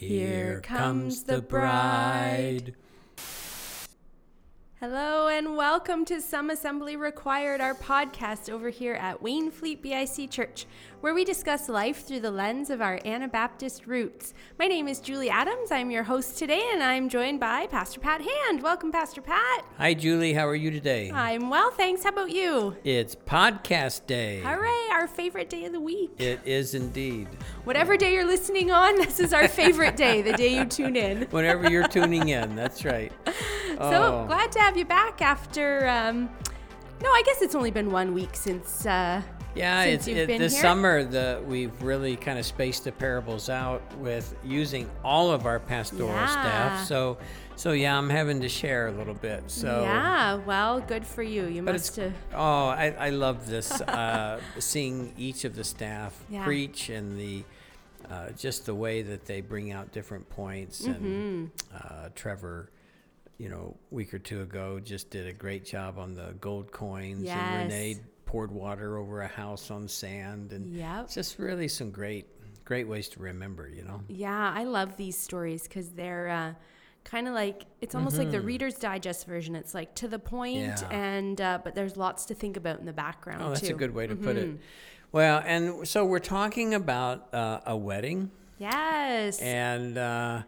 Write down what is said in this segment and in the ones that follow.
Here comes the bride. Hello and welcome to Some Assembly Required, our podcast over here at Wainfleet BIC Church, where we discuss life through the lens of our Anabaptist roots. My name is Julie Adams. I'm your host today, and I'm joined by Pastor Pat Hand. Welcome, Pastor Pat. Hi, Julie. How are you today? I'm well, thanks. How about you? It's podcast day. Hooray, our favorite day of the week. It is indeed. Whatever day you're listening on, this is our favorite day, the day you tune in. Whenever you're tuning in, that's right. So Oh. glad to have you back after. Um, no, I guess it's only been one week since. Uh, Yeah, since it's it, been this here. summer. The we've really kind of spaced the parables out with using all of our pastoral Yeah. staff. So, so yeah, I'm having to share a little bit. So yeah, well, good for you. You But must have. oh, I, I love this uh, seeing each of the staff Yeah. preach and the uh, just the way that they bring out different points. And Mm-hmm. uh, Trevor, you know, week or two ago, just did a great job on the gold coins. Yes. And Renee poured water over a house on sand, and Yep. it's just really some great, great ways to remember. You know. Yeah, I love these stories because they're uh, kind of like it's almost like the Reader's Digest version. It's like to the point, Mm-hmm. Yeah. and uh, but there's lots to think about in the background Oh, that's too. a good way to put Mm-hmm. it. Well, and so we're talking about uh, a wedding. Yes. And uh,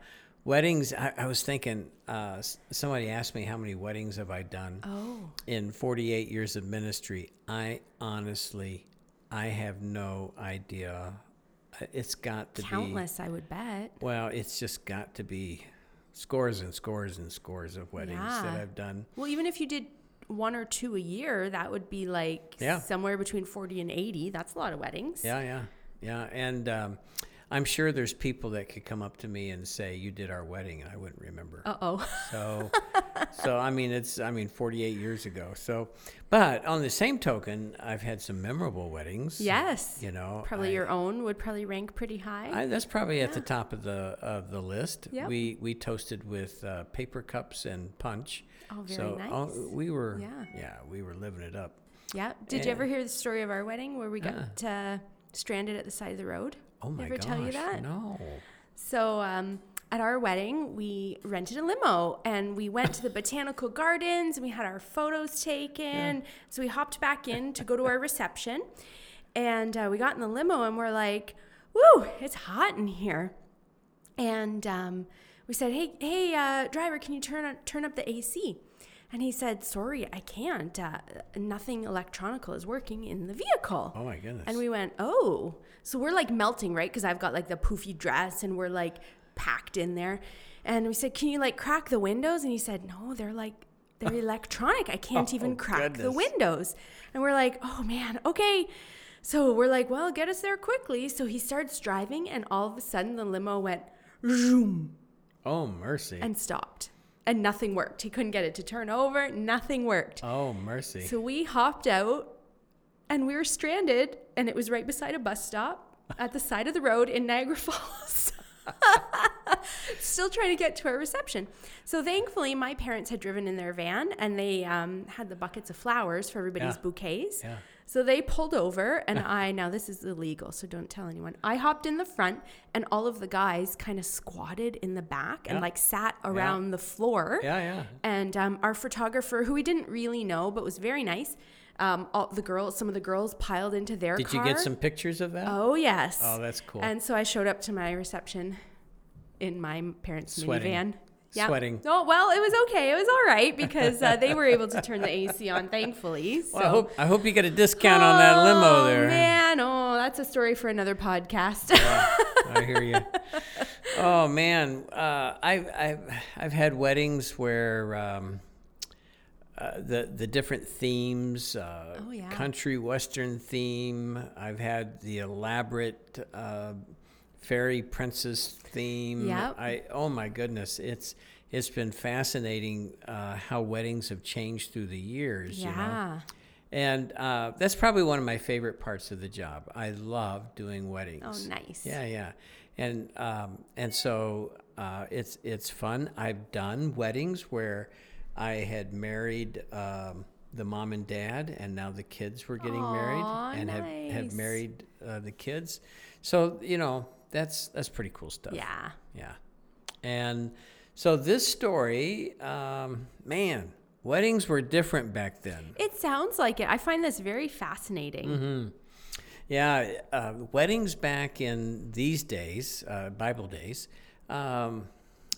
weddings, I, I was thinking, uh, somebody asked me how many weddings have I done oh, in 48 years of ministry. I honestly, I have no idea. It's got to be countless, I would bet. well, it's just got to be scores and scores and scores of weddings that I've done. Well, even if you did one or two a year, that would be like Yeah. somewhere between 40 and 80. That's a lot of weddings. Yeah, yeah, yeah. And um, I'm sure there's people that could come up to me and say, You did our wedding, and I wouldn't remember. Uh oh. So, so I mean, it's I mean, 48 years ago. So, but on the same token, I've had some memorable weddings. yes. You know, Probably I- your own would probably rank pretty high. I, that's probably at the top of the of the list. Yep. We we toasted with uh, paper cups and punch. Oh, very so oh, nice. we were Yeah. yeah we were living it up. yeah. Did you ever hear the story of our wedding where we got uh, stranded at the side of the road? Oh my Ever gosh! tell you that? No. So um, at our wedding, we rented a limo and we went to the botanical gardens and we had our photos taken. So we hopped back in to go to our reception, and uh, we got in the limo and we're like, "Woo, it's hot in here." And um, we said, "Hey, hey, uh, driver, can you turn on, turn up the AC?" And he said, "Sorry, I can't. Uh, nothing electronical is working in the vehicle." Oh my goodness. And we went, oh. So we're like melting, right? Because I've got like the poofy dress and we're like packed in there. And we said, can you like crack the windows? And he said, no, they're like, they're electronic. I can't Oh, even crack the windows. And we're like, oh man, okay. So we're like, well, get us there quickly. So he starts driving and all of a sudden the limo went zoom oh mercy. and stopped. And nothing worked. He couldn't get it to turn over. Nothing worked. oh mercy. So we hopped out and we were stranded, and it was right beside a bus stop at the side of the road in Niagara Falls. Still trying to get to our reception. So thankfully, my parents had driven in their van and they um, had the buckets of flowers for everybody's Yeah. bouquets. Yeah. So they pulled over, and I now this is illegal, so don't tell anyone. I hopped in the front, and all of the guys kind of squatted in the back and Yeah. like sat around the floor. yeah, yeah. And um, our photographer, who we didn't really know but was very nice, um, all the girls, some of the girls piled into their Did car. you get some pictures of that? Oh yes. Oh, that's cool. And so I showed up to my reception in my parents' Sweating. minivan. Yeah. Sweating. Oh well, it was okay. It was all right because uh, they were able to turn the AC on, thankfully. So. Well, I hope I hope you get a discount on that limo Oh, there. man, oh, that's a story for another podcast. I hear you. Oh man, uh, I've I've I've had weddings where um, uh, the the different themes, uh, Oh, yeah. country western theme. I've had the elaborate uh, fairy princess theme. Yep. I oh my goodness, it's it's been fascinating uh, how weddings have changed through the years. You know? yeah. And uh, that's probably one of my favorite parts of the job. I love doing weddings. Oh, nice. Yeah, yeah, and um, and so uh, it's it's fun. I've done weddings where I had married um, the mom and dad, and now the kids were getting Aw, married and have have married uh, the kids. So you know, that's that's pretty cool stuff. Yeah. Yeah. And so this story, um, man, weddings were different back then. It sounds like it. I find this very fascinating. Mm-hmm. Yeah, uh, weddings back in these days, uh, Bible days, um,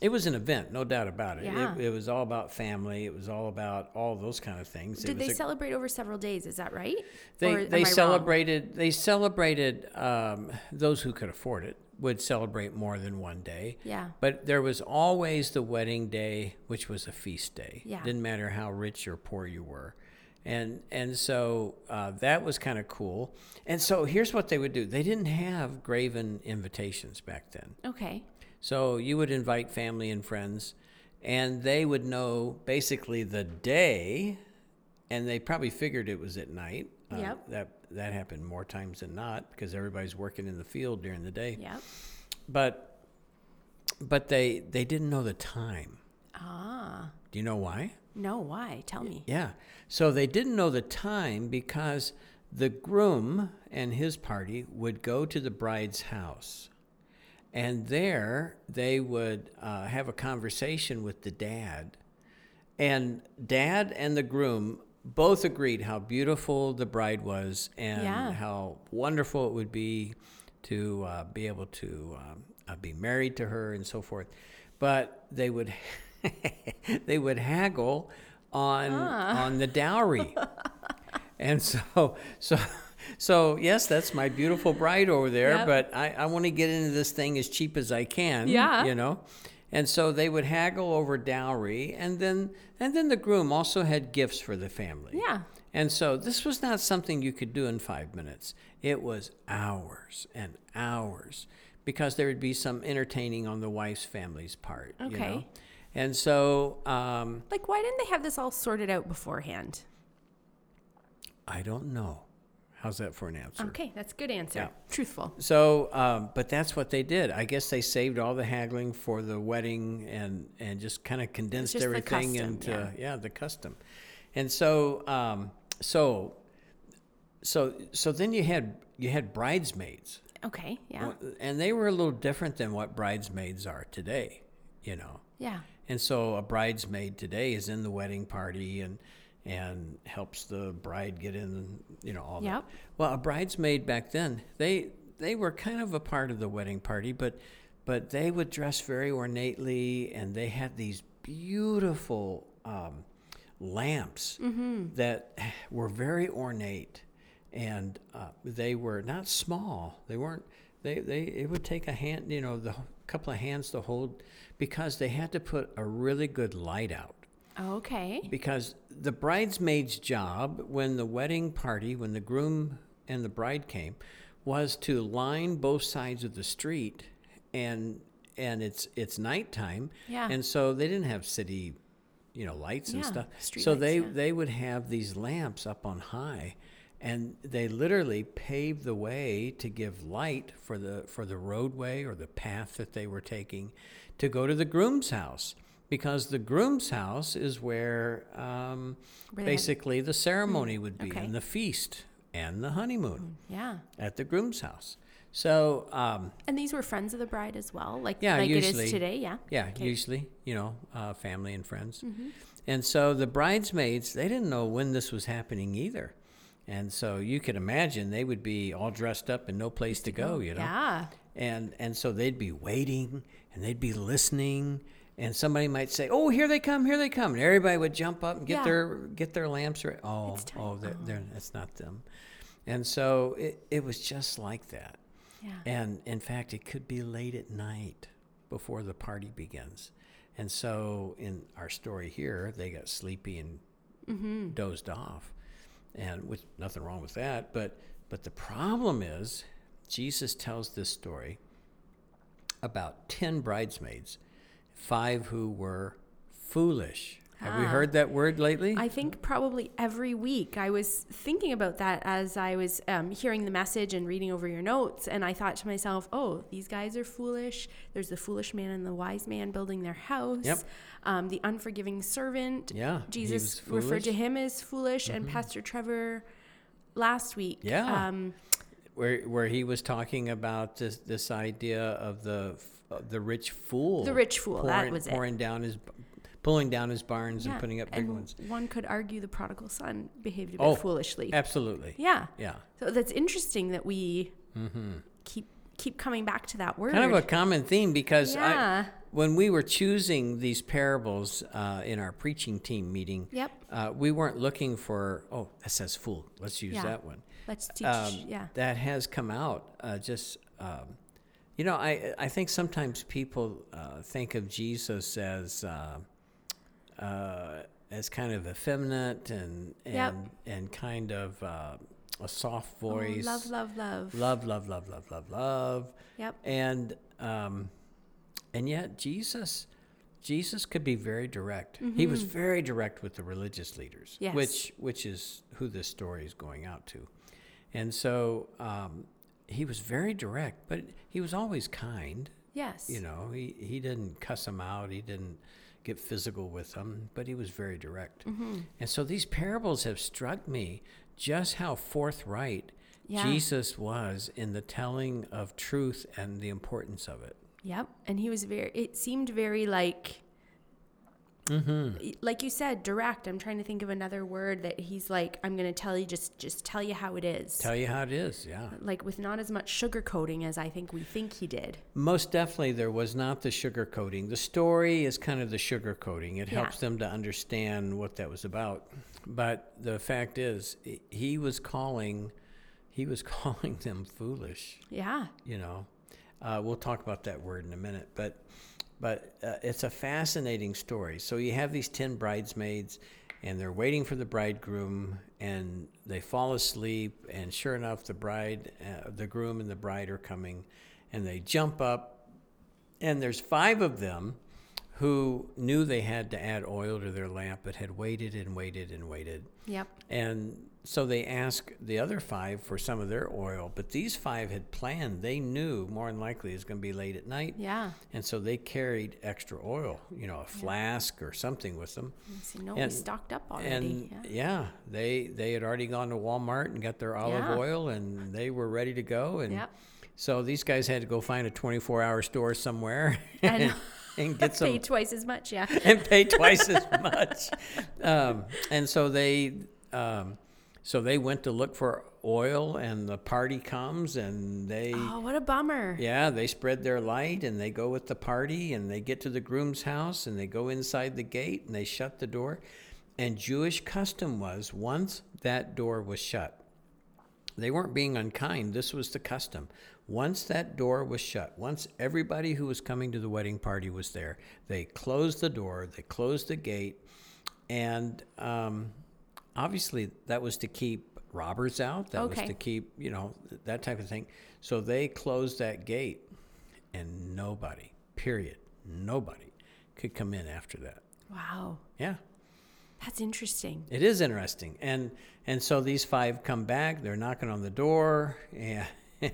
it was an event, no doubt about it. Yeah. it. It was all about family. It was all about all those kind of things. Did they a- celebrate over several days? Is that right? They Or am I they celebrated they celebrated um, those who could afford it would celebrate more than one day. Yeah. But there was always the wedding day, which was a feast day. Yeah. Didn't matter how rich or poor you were. And and so uh, that was kind of cool. And so here's what they would do. They didn't have graven invitations back then. Okay. So you would invite family and friends, and they would know basically the day, and they probably figured it was at night. Uh, Yep. That that happened more times than not because everybody's working in the field during the day. Yeah. But but they they didn't know the time. Ah. Do you know why? No, why? Tell me. Yeah. So they didn't know the time because the groom and his party would go to the bride's house. And there they would uh, have a conversation with the dad. And dad and the groom both agreed how beautiful the bride was and Yeah. how wonderful it would be to uh, be able to um, uh, be married to her and so forth. But they would they would haggle on on the dowry. and so so so yes, that's my beautiful bride over there, Yep. but I, I want to get into this thing as cheap as I can. Yeah. You know? And so they would haggle over dowry and then and then the groom also had gifts for the family. Yeah. And so this was not something you could do in five minutes. It was hours and hours because there would be some entertaining on the wife's family's part. You know? Okay. And so um, Like, why didn't they have this all sorted out beforehand? I don't know. How's that for an answer? Okay, that's a good answer. Yeah. Truthful. So, um, but that's what they did. I guess they saved all the haggling for the wedding and and just kind of condensed everything custom, into yeah. the custom. And so, um, so, so, so then you had you had bridesmaids, Okay. Yeah. and they were a little different than what bridesmaids are today. You know, Yeah. and so a bridesmaid today is in the wedding party and and helps the bride get in, you know, all Yep. that. Well, a bridesmaid back then, they they were kind of a part of the wedding party, but but they would dress very ornately and they had these beautiful um, lamps that were very ornate and uh, they were not small. They weren't. They they it would take a hand, you know, the couple of hands to hold because they had to put a really good light out. Okay. Because the bridesmaid's job when the wedding party, when the groom and the bride came, was to line both sides of the street, and and it's it's nighttime, Yeah. and so they didn't have city, you know, lights and Yeah, stuff. So lights, they yeah. they would have these lamps up on high, and they literally paved the way to give light for the for the roadway or the path that they were taking to go to the groom's house because the groom's house is where um, basically the ceremony would be okay. and the feast and the honeymoon Yeah. at the groom's house so um, And these were friends of the bride as well, like Yeah, like it usually. is today. Yeah. Yeah, Okay. usually, you know, uh, family and friends. Mm-hmm. And so the bridesmaids, they didn't know when this was happening either. And so you could imagine they would be all dressed up and no place to go, you know. Yeah. And and so they'd be waiting and they'd be listening and somebody might say, "Oh, here they come, here they come." And everybody would jump up and get Yeah. their get their lamps ready. Oh, oh, they're, they're, that's not them. And so it, it was just like that. Yeah. And in fact, it could be late at night before the party begins. And so in our story here, they got sleepy and Mm-hmm. dozed off. And with nothing wrong with that, but but the problem is Jesus tells this story about 10 bridesmaids, 5 who were foolish. Have we Ah. heard that word lately? I think probably every week. I was thinking about that as I was um, hearing the message and reading over your notes, and I thought to myself, "Oh, these guys are foolish. There's the foolish man and the wise man building their house. Yep. Um, the unforgiving servant. Yeah, Jesus referred to. Mm-hmm. him as foolish, and Pastor Trevor last week. Yeah. Um, where where he was talking about this this idea of the the rich fool. The rich fool, that pouring, was it. pouring down his, pulling down his barns and putting up big and ones. One could argue the prodigal son behaved a bit Oh, foolishly. Absolutely. yeah. Yeah. So that's interesting that we keep keep coming back to that word. Kind of a common theme because Yeah. I, when we were choosing these parables uh, in our preaching team meeting, Yep. uh, we weren't looking for, oh, that says fool. Let's use Yeah. that one. Let's teach. um, yeah. that has come out uh, just um, you know I, I think sometimes people uh, think of jesus as uh, uh, as kind of effeminate and and Yep. and kind of uh, a soft Oh, voice love, love, love. love love love love love love Yep. and um, and yet jesus jesus could be very direct he was very direct with the religious leaders Mm-hmm. Yes. which which is who this story is going out to and so um, he was very direct but he was always kind Yes. you know he, he didn't cuss them out he didn't get physical with them but he was very direct Mm-hmm. and so these parables have struck me just how forthright Yeah. jesus was in the telling of truth and the importance of it Yep. And he was very. It seemed very like. Mm-hmm. Like you said, direct. I'm trying to think of another word that he's like, I'm going to tell you, just just tell you how it is. tell you how it is yeah like with not as much sugarcoating as I think we think he did. most definitely there was not the sugar coating the story is kind of the sugar coating it Yeah. helps them to understand what that was about but the fact is he- he was calling he was calling them foolish Yeah. you know. Uh, we'll talk about that word in a minute, but but uh, it's a fascinating story. So you have these ten bridesmaids, and they're waiting for the bridegroom, and they fall asleep, and sure enough, the bride, uh, the groom, and the bride are coming, and they jump up, and there's five of them who knew they had to add oil to their lamp, but had waited and waited and waited. Yep. And so they asked the other five for some of their oil, but these five had planned. They knew more than likely it was going to be late at night. Yeah. And so they carried extra oil, you know, a flask or something with them. So no, And- we stocked up already. And yeah. yeah. they they had already gone to Walmart and got their olive Yeah. oil and they were ready to go. And Yep. so these guys had to go find a 24 hour store somewhere I and, know. and get some Pay twice as much. Yeah. and pay twice as much. Um, and so they, um, so they went to look for oil, and the party comes, and they, Oh, what a bummer. yeah, they spread their light, and they go with the party, and they get to the groom's house, and they go inside the gate, and they shut the door. And Jewish custom was once that door was shut, they weren't being unkind. This was the custom. Once that door was shut, once everybody who was coming to the wedding party was there, they closed the door, they closed the gate, and um, obviously that was to keep robbers out. That was to keep, you know, that type of thing. So they closed that gate, and nobody, period, nobody could come in after that. Wow. Yeah. That's interesting. It is interesting, and and so these five come back. They're knocking on the door, and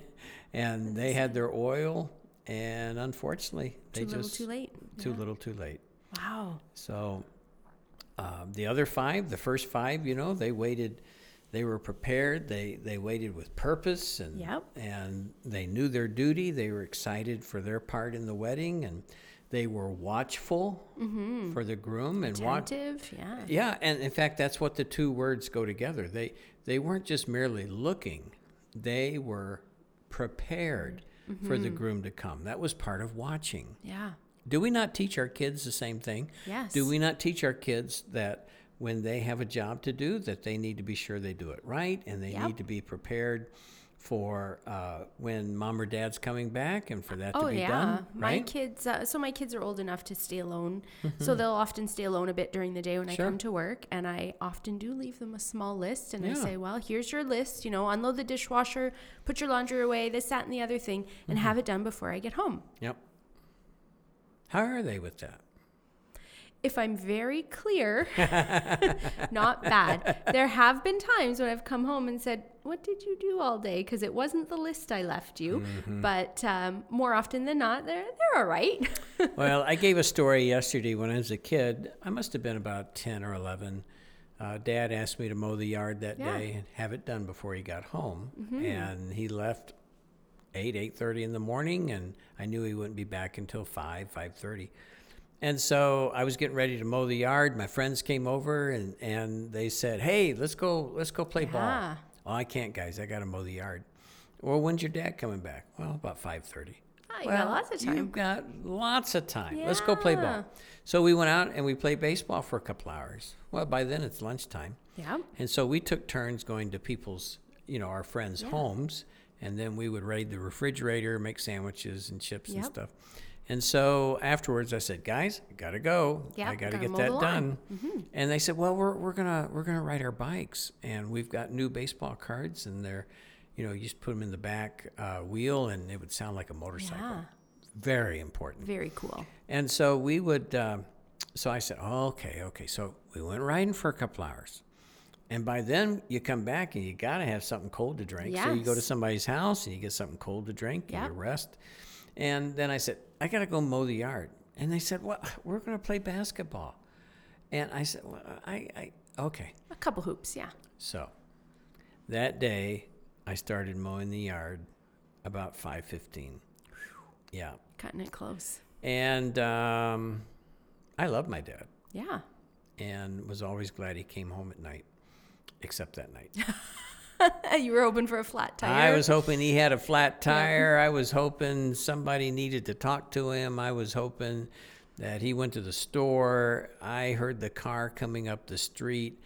and they had their oil, and unfortunately, they Too little, just too late. too Yeah. little, too late. Wow. So um, the other five, the first five, you know, they waited. They were prepared. They they waited with purpose, and Yep. and they knew their duty. They were excited for their part in the wedding, and they were watchful for the groom and. Attentive. Yeah. Yeah, and in fact, that's what the two words go together. They they weren't just merely looking; they were prepared for Mm-hmm. the groom to come. That was part of watching. Yeah. Do we not teach our kids the same thing? Yes. Do we not teach our kids that when they have a job to do, that they need to be sure they do it right, and they Yep. need to be prepared for uh, when mom or dad's coming back, and for that Oh to be yeah, done, my right? Mm-hmm. kids. Uh, so my kids are old enough to stay alone, so they'll often stay alone a bit during the day when Sure. I come to work, and I often do leave them a small list, and I say, "Well, here's your list. You know, unload the dishwasher, put your laundry away, this, that, and the other thing, and Mm-hmm. have it done before I get home." Yep. How are they with that? If I'm very clear, not bad. There have been times when I've come home and said, What did you do all day? Because it wasn't the list I left you. Mm-hmm. But um, more often than not, they're, they're all right. well, I gave a story yesterday when I was a kid. I must have been about 10 or 11. uh, Dad asked me to mow the yard that Yeah. day and have it done before he got home, and he left eight eight thirty in the morning, and I knew he wouldn't be back until five five thirty. And so I was getting ready to mow the yard. My friends came over and, and they said, "Hey, let's go let's go play ball." Yeah. Oh, I can't, guys. I got to mow the yard. Well, when's your dad coming back? Well, about five thirty. Oh, you got lots of time. You've got lots of time. Let's go play ball. So we went out and we played baseball for a couple hours. Well, by then it's lunchtime. Yeah. And so we took turns going to people's, you know, our friends' homes, and then we would raid the refrigerator, make sandwiches and chips and stuff. And so afterwards, I said, "Guys, I gotta go. Yep, I gotta gotta get that the lawn." done." And they said, "Well, we're, we're gonna we're gonna ride our bikes, and we've got new baseball cards, and they're, you know, you just put them in the back uh, wheel, and it would sound like a motorcycle. Yeah. Very important." Very cool. And so we would, um, so I said, oh, okay, okay. So we went riding for a couple hours. And by then you come back and you got to have something cold to drink. So you go to somebody's house and you get something cold to drink and you rest. And then I said, I got to go mow the yard. And they said, well, we're going to play basketball. And I said, well, I, I, okay. A couple hoops. Yeah. So that day I started mowing the yard about 5.15. Yeah. Cutting it close. And um, I love my dad. Yeah. and was always glad he came home at night, except that night. you were hoping for a flat tire. I was hoping he had a flat tire. I was hoping somebody needed to talk to him. I was hoping that he went to the store. I heard the car coming up the street,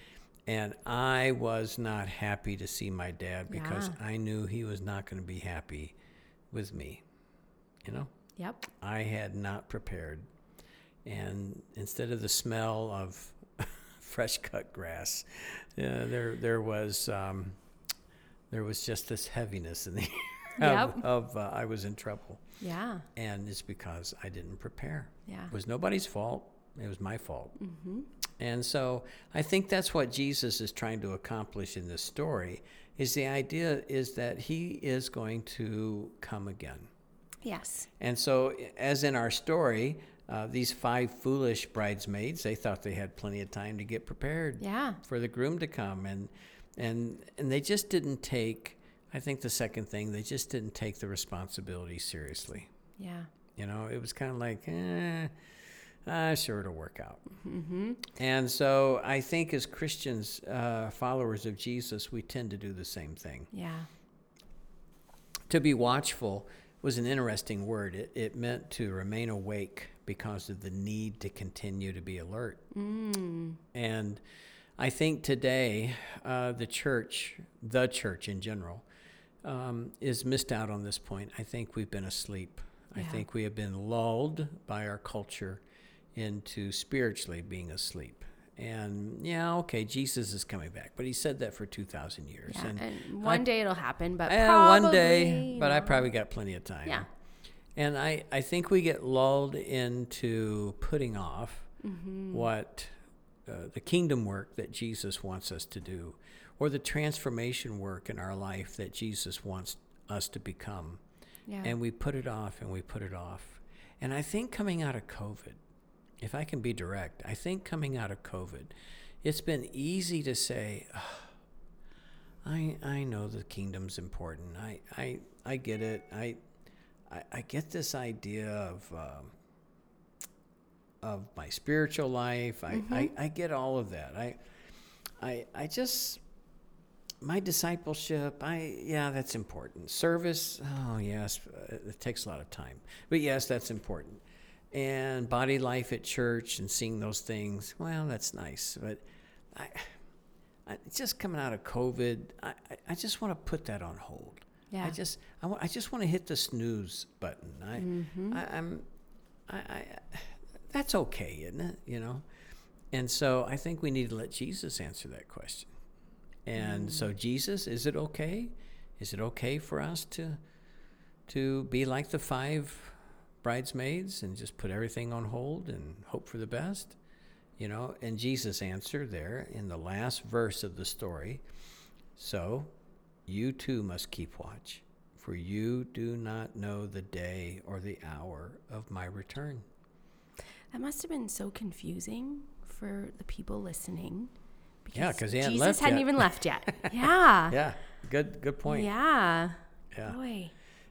and I was not happy to see my dad because Yeah. I knew he was not going to be happy with me. You know? Yep. I had not prepared. And instead of the smell of fresh cut grass, uh, there there was um, there was just this heaviness in the air of, Yep. of uh, I was in trouble, Yeah. and it's because I didn't prepare. Yeah. It was nobody's fault. It was my fault. And so I think that's what Jesus is trying to accomplish in this story. Is the idea is that he is going to come again. Yes. And so, as in our story, uh, these five foolish bridesmaids, they thought they had plenty of time to get prepared Yeah. for the groom to come, and and and they just didn't take. I think the second thing, they just didn't take the responsibility seriously. Yeah. You know, it was kind of like, eh, uh, sure it'll work out. Mm-hmm. And so, I think as Christians, uh, followers of Jesus, we tend to do the same thing Yeah. to be watchful was an interesting word. It, it meant to remain awake because of the need to continue to be alert. Mm. And I think today, uh, the church, the church in general, um, is missed out on this point. I think we've been asleep. I think we have been lulled by our culture into spiritually being asleep. And yeah, okay, Jesus is coming back, but he said that for 2,000 years. Yeah. and And one day it'll happen, but Eh, probably, one day, but I probably got plenty of time. Yeah. And I, I think we get lulled into putting off Mm-hmm. what uh, the kingdom work that Jesus wants us to do, or the transformation work in our life that Jesus wants us to become. Yeah. And we put it off and we put it off. And I think coming out of COVID, if I can be direct, I think coming out of COVID, it's been easy to say, "Ugh, I, I know the kingdom's important. I, I, I get it. I, I, I get this idea of, um, of my spiritual life. I, I, I get all of that. I, I, I just, my discipleship, I, yeah, that's important. Service, oh, yes, uh, it takes a lot of time. But yes, that's important. And body life at church and seeing those things, well, that's nice. But I, I just coming out of COVID, I, I- just want to put that on hold. Yeah. I just, I, I just want to hit the snooze button. I, Mm-hmm. I I'm, I, I, that's okay, isn't it? You know? And so I think we need to let Jesus answer that question. And so mm. Jesus, is it okay? Is it okay for us to to be like the five bridesmaids and just put everything on hold and hope for the best? You know, and Jesus answered there in the last verse of the story. So you too must keep watch, for you do not know the day or the hour of my return. That must have been so confusing for the people listening Yeah, 'cause he hadn't Jesus hadn't yet. even left yet. Yeah. Yeah, good good point. Yeah. Yeah. Boy.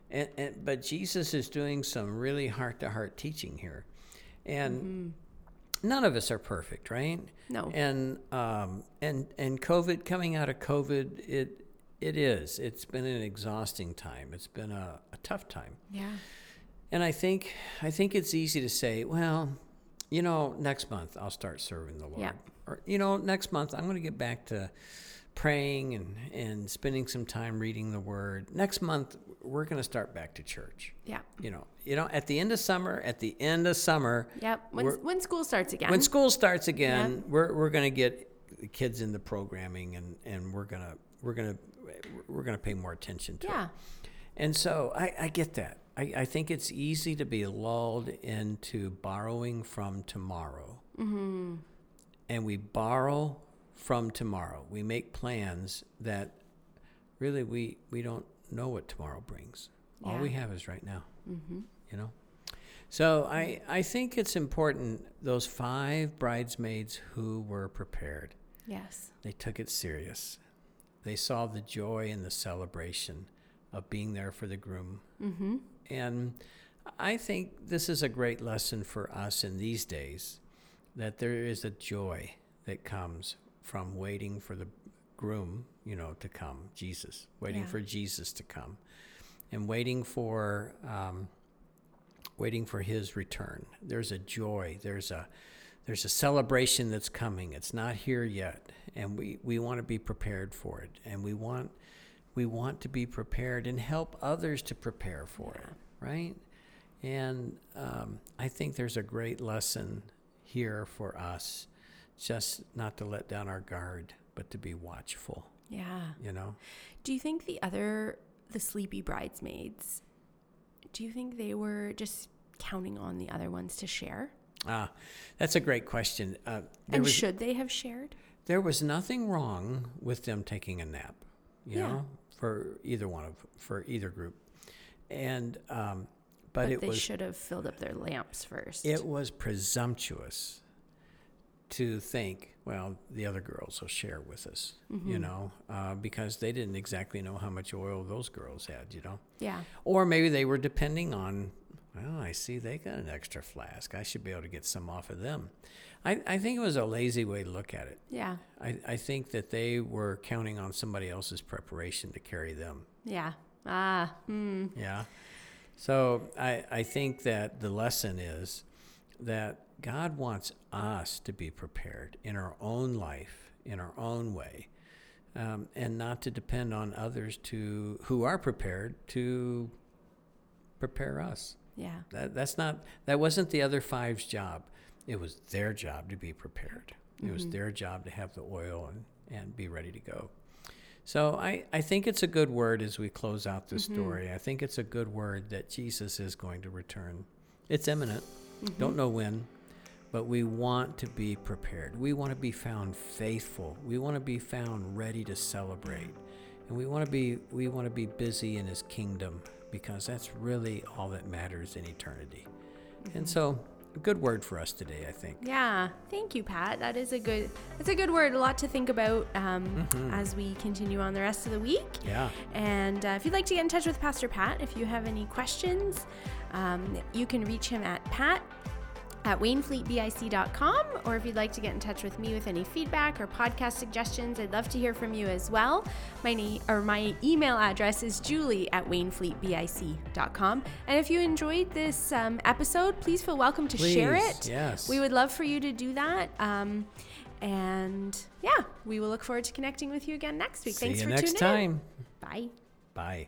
And, and but Jesus is doing some really heart to heart teaching here, and none of us are perfect, right? No. And um and and COVID coming out of COVID, it it is. It's been an exhausting time. It's been a, a tough time. Yeah. And I think I think it's easy to say, well, you know, next month I'll start serving the Lord. Yeah. Or you know, next month I'm going to get back to praying and and spending some time reading the word. Next month we're going to start back to church. Yeah. You know, you know, at the end of summer, at the end of summer, Yep. When, when school starts again. when school starts again, we're we're going to get the kids in the programming and and we're going to we're going to we're going to pay more attention to it. yeah. And so I, I get that. I, I think it's easy to be lulled into borrowing from tomorrow. Mm-hmm. And we borrow from tomorrow. We make plans that really we, we don't know what tomorrow brings. All we have is right now. Mm-hmm. You know? So I, I think it's important those five bridesmaids who were prepared, Yes. they took it serious. They saw the joy and the celebration of being there for the groom. Mm-hmm. And I think this is a great lesson for us in these days that there is a joy that comes from waiting for the groom, you know, to come, Jesus, waiting Yeah. for Jesus to come, and waiting for um, waiting for his return. There's a joy. There's a there's a celebration that's coming. It's not here yet, and we, we want to be prepared for it, and we want we want to be prepared and help others to prepare for it, right? And um, I think there's a great lesson here for us, just not to let down our guard, but to be watchful. Yeah. You know, Do you think the other, the sleepy bridesmaids, do you think they were just counting on the other ones to share? ah, that's a great question. Uh, And was should they have shared? there was nothing wrong with them taking a nap, you Yeah. know, for either one of for either group, and um, but, But, it they was should have filled up their lamps first. it was presumptuous to think, well, the other girls will share with us, Mm-hmm. you know, uh, because they didn't exactly know how much oil those girls had, you know, yeah. or maybe they were depending on. Well, I see they got an extra flask. I should be able to get some off of them. I, I think it was a lazy way to look at it. Yeah. I, I think that they were counting on somebody else's preparation to carry them. Yeah. Ah. Mm. Yeah. So I, I think that the lesson is that God wants us to be prepared in our own life, in our own way, um, and not to depend on others to who are prepared to prepare us. Yeah. That, that's not that wasn't the other five's job. It was their job to be prepared. It was mm-hmm. their job to have the oil and, and be ready to go. So I, I think it's a good word as we close out this mm-hmm. story. I think it's a good word that Jesus is going to return. It's imminent. Mm-hmm. Don't know when, but we want to be prepared. We want to be found faithful. We want to be found ready to celebrate. And we want to be we want to be busy in his kingdom because that's really all that matters in eternity. And so a good word for us today, I think. Yeah, thank you, Pat. That is a good. That's a good word. A lot to think about um, as we continue on the rest of the week. Yeah. And uh, if you'd like to get in touch with Pastor Pat, if you have any questions, um, you can reach him at pat at wainfleetbic.com. Or if you'd like to get in touch with me with any feedback or podcast suggestions, I'd love to hear from you as well. My name or my email address is julie at wainfleetbic.com. And if you enjoyed this um, episode, please feel welcome to share it. yes. We would love for you to do that. Um, and yeah, we will look forward to connecting with you again next week. See Thanks you for next tuning in. Next time. Bye. Bye.